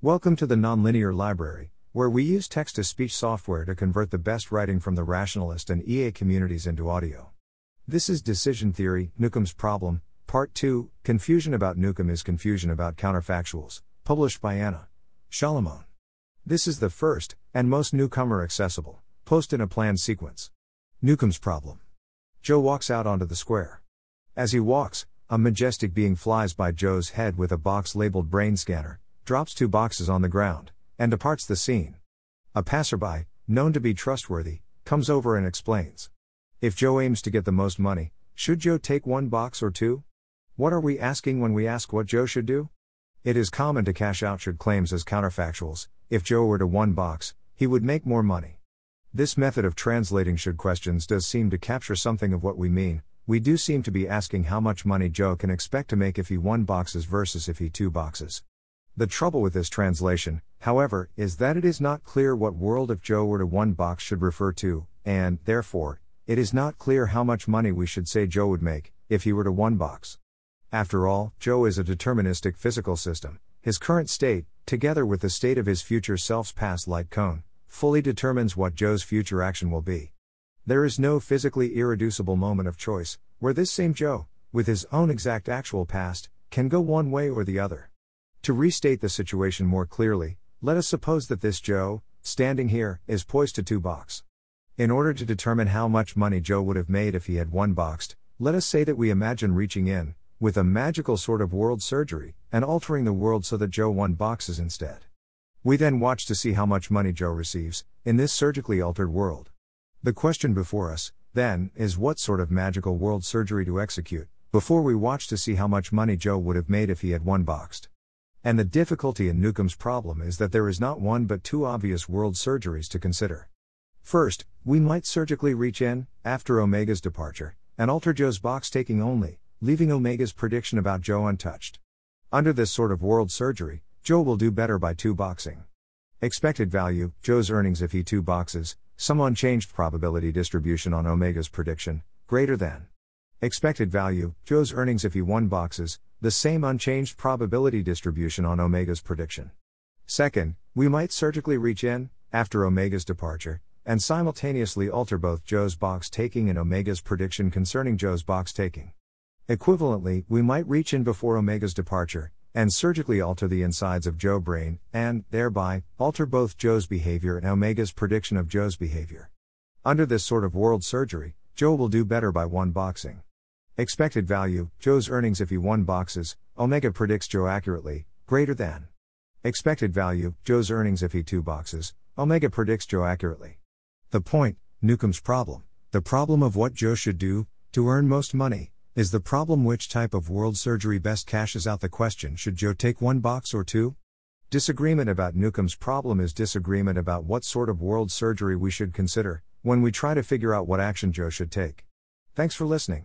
Welcome to the Nonlinear Library, where we use text to speech software to convert the best writing from the rationalist and EA communities into audio. This is Decision Theory, Newcomb's Problem, Part 2 Confusion about Newcomb is Confusion about Counterfactuals, published by Anna Salamon. This is the first, and most newcomer accessible, post in a planned sequence. Newcomb's Problem. Joe walks out onto the square. As he walks, a majestic being flies by Joe's head with a box labeled brain scanner, drops two boxes on the ground, and departs the scene. A passerby, known to be trustworthy, comes over and explains. If Joe aims to get the most money, should Joe take one box or two? What are we asking when we ask what Joe should do? It is common to cash out should claims as counterfactuals. If Joe were to one box, he would make more money. This method of translating should questions does seem to capture something of what we mean, we do seem to be asking how much money Joe can expect to make if he one boxes versus if he two boxes. The trouble with this translation, however, is that it is not clear what world if Joe were to one box should refer to, and, therefore, it is not clear how much money we should say Joe would make, if he were to one box. After all, Joe is a deterministic physical system. His current state, together with the state of his future self's past light cone, fully determines what Joe's future action will be. There is no physically irreducible moment of choice, where this same Joe, with his own exact actual past, can go one way or the other. To restate the situation more clearly, let us suppose that this Joe, standing here, is poised to two box. In order to determine how much money Joe would have made if he had one boxed, let us say that we imagine reaching in, with a magical sort of world surgery, and altering the world so that Joe one boxes instead. We then watch to see how much money Joe receives, in this surgically altered world. The question before us, then, is what sort of magical world surgery to execute, before we watch to see how much money Joe would have made if he had one boxed. And the difficulty in Newcomb's problem is that there is not one but two obvious world surgeries to consider. First, we might surgically reach in, after Omega's departure, and alter Joe's box taking only, leaving Omega's prediction about Joe untouched. Under this sort of world surgery, Joe will do better by two boxing. Expected value, Joe's earnings if he two boxes, some unchanged probability distribution on Omega's prediction, greater than. Expected value, Joe's earnings if he one boxes, the same unchanged probability distribution on Omega's prediction. Second, we might surgically reach in, after Omega's departure, and simultaneously alter both Joe's box taking and Omega's prediction concerning Joe's box taking. Equivalently, we might reach in before Omega's departure, and surgically alter the insides of Joe brain, and, thereby, alter both Joe's behavior and Omega's prediction of Joe's behavior. Under this sort of world surgery, Joe will do better by one boxing. Expected value, Joe's earnings if he one boxes, Omega predicts Joe accurately, greater than. Expected value, Joe's earnings if he two boxes, Omega predicts Joe accurately. The point, Newcomb's problem, the problem of what Joe should do, to earn most money, is the problem which type of world surgery best cashes out the question should Joe take one box or two? Disagreement about Newcomb's problem is disagreement about what sort of world surgery we should consider when we try to figure out what action Joe should take. Thanks for listening.